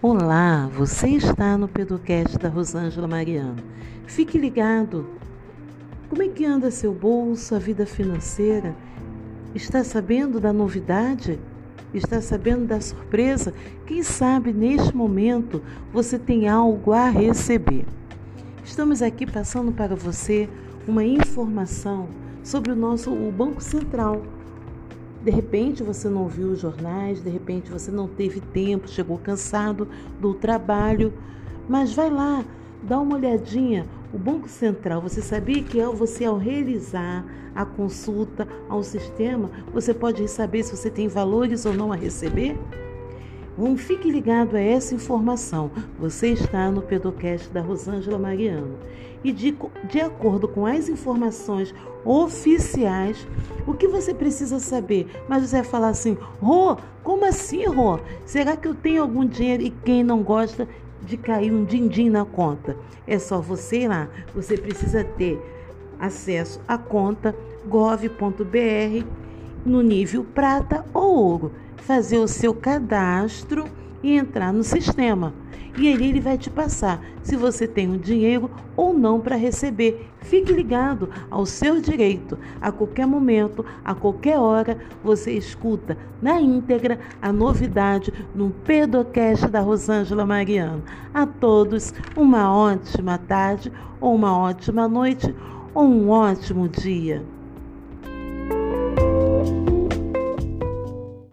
Olá, você está no Pedocast da Rosângela Mariano. Fique ligado. Como é que anda seu bolso, a vida financeira? Está sabendo da novidade? Está sabendo da surpresa? Quem sabe neste momento você tem algo a receber. Estamos aqui passando para você uma informação sobre o nosso o Banco Central de repente você não viu os jornais, de repente você não teve tempo, chegou cansado do trabalho, mas vai lá, dá uma olhadinha. O Banco Central, você sabia que ao você ao realizar a consulta ao sistema, você pode saber se você tem valores ou não a receber? Fique ligado a essa informação. Você está no Pedocast da Rosângela Mariano. E de, de acordo com as informações oficiais, o que você precisa saber? Mas você vai falar assim, Rô, como assim, Rô? Será que eu tenho algum dinheiro? E quem não gosta de cair um din-din na conta? É só você ir lá. Você precisa ter acesso à conta gov.br no nível prata ou ouro fazer o seu cadastro e entrar no sistema. E ali ele vai te passar se você tem o um dinheiro ou não para receber. Fique ligado ao seu direito. A qualquer momento, a qualquer hora, você escuta na íntegra a novidade no Pedocast da Rosângela Mariano. A todos, uma ótima tarde, ou uma ótima noite, ou um ótimo dia.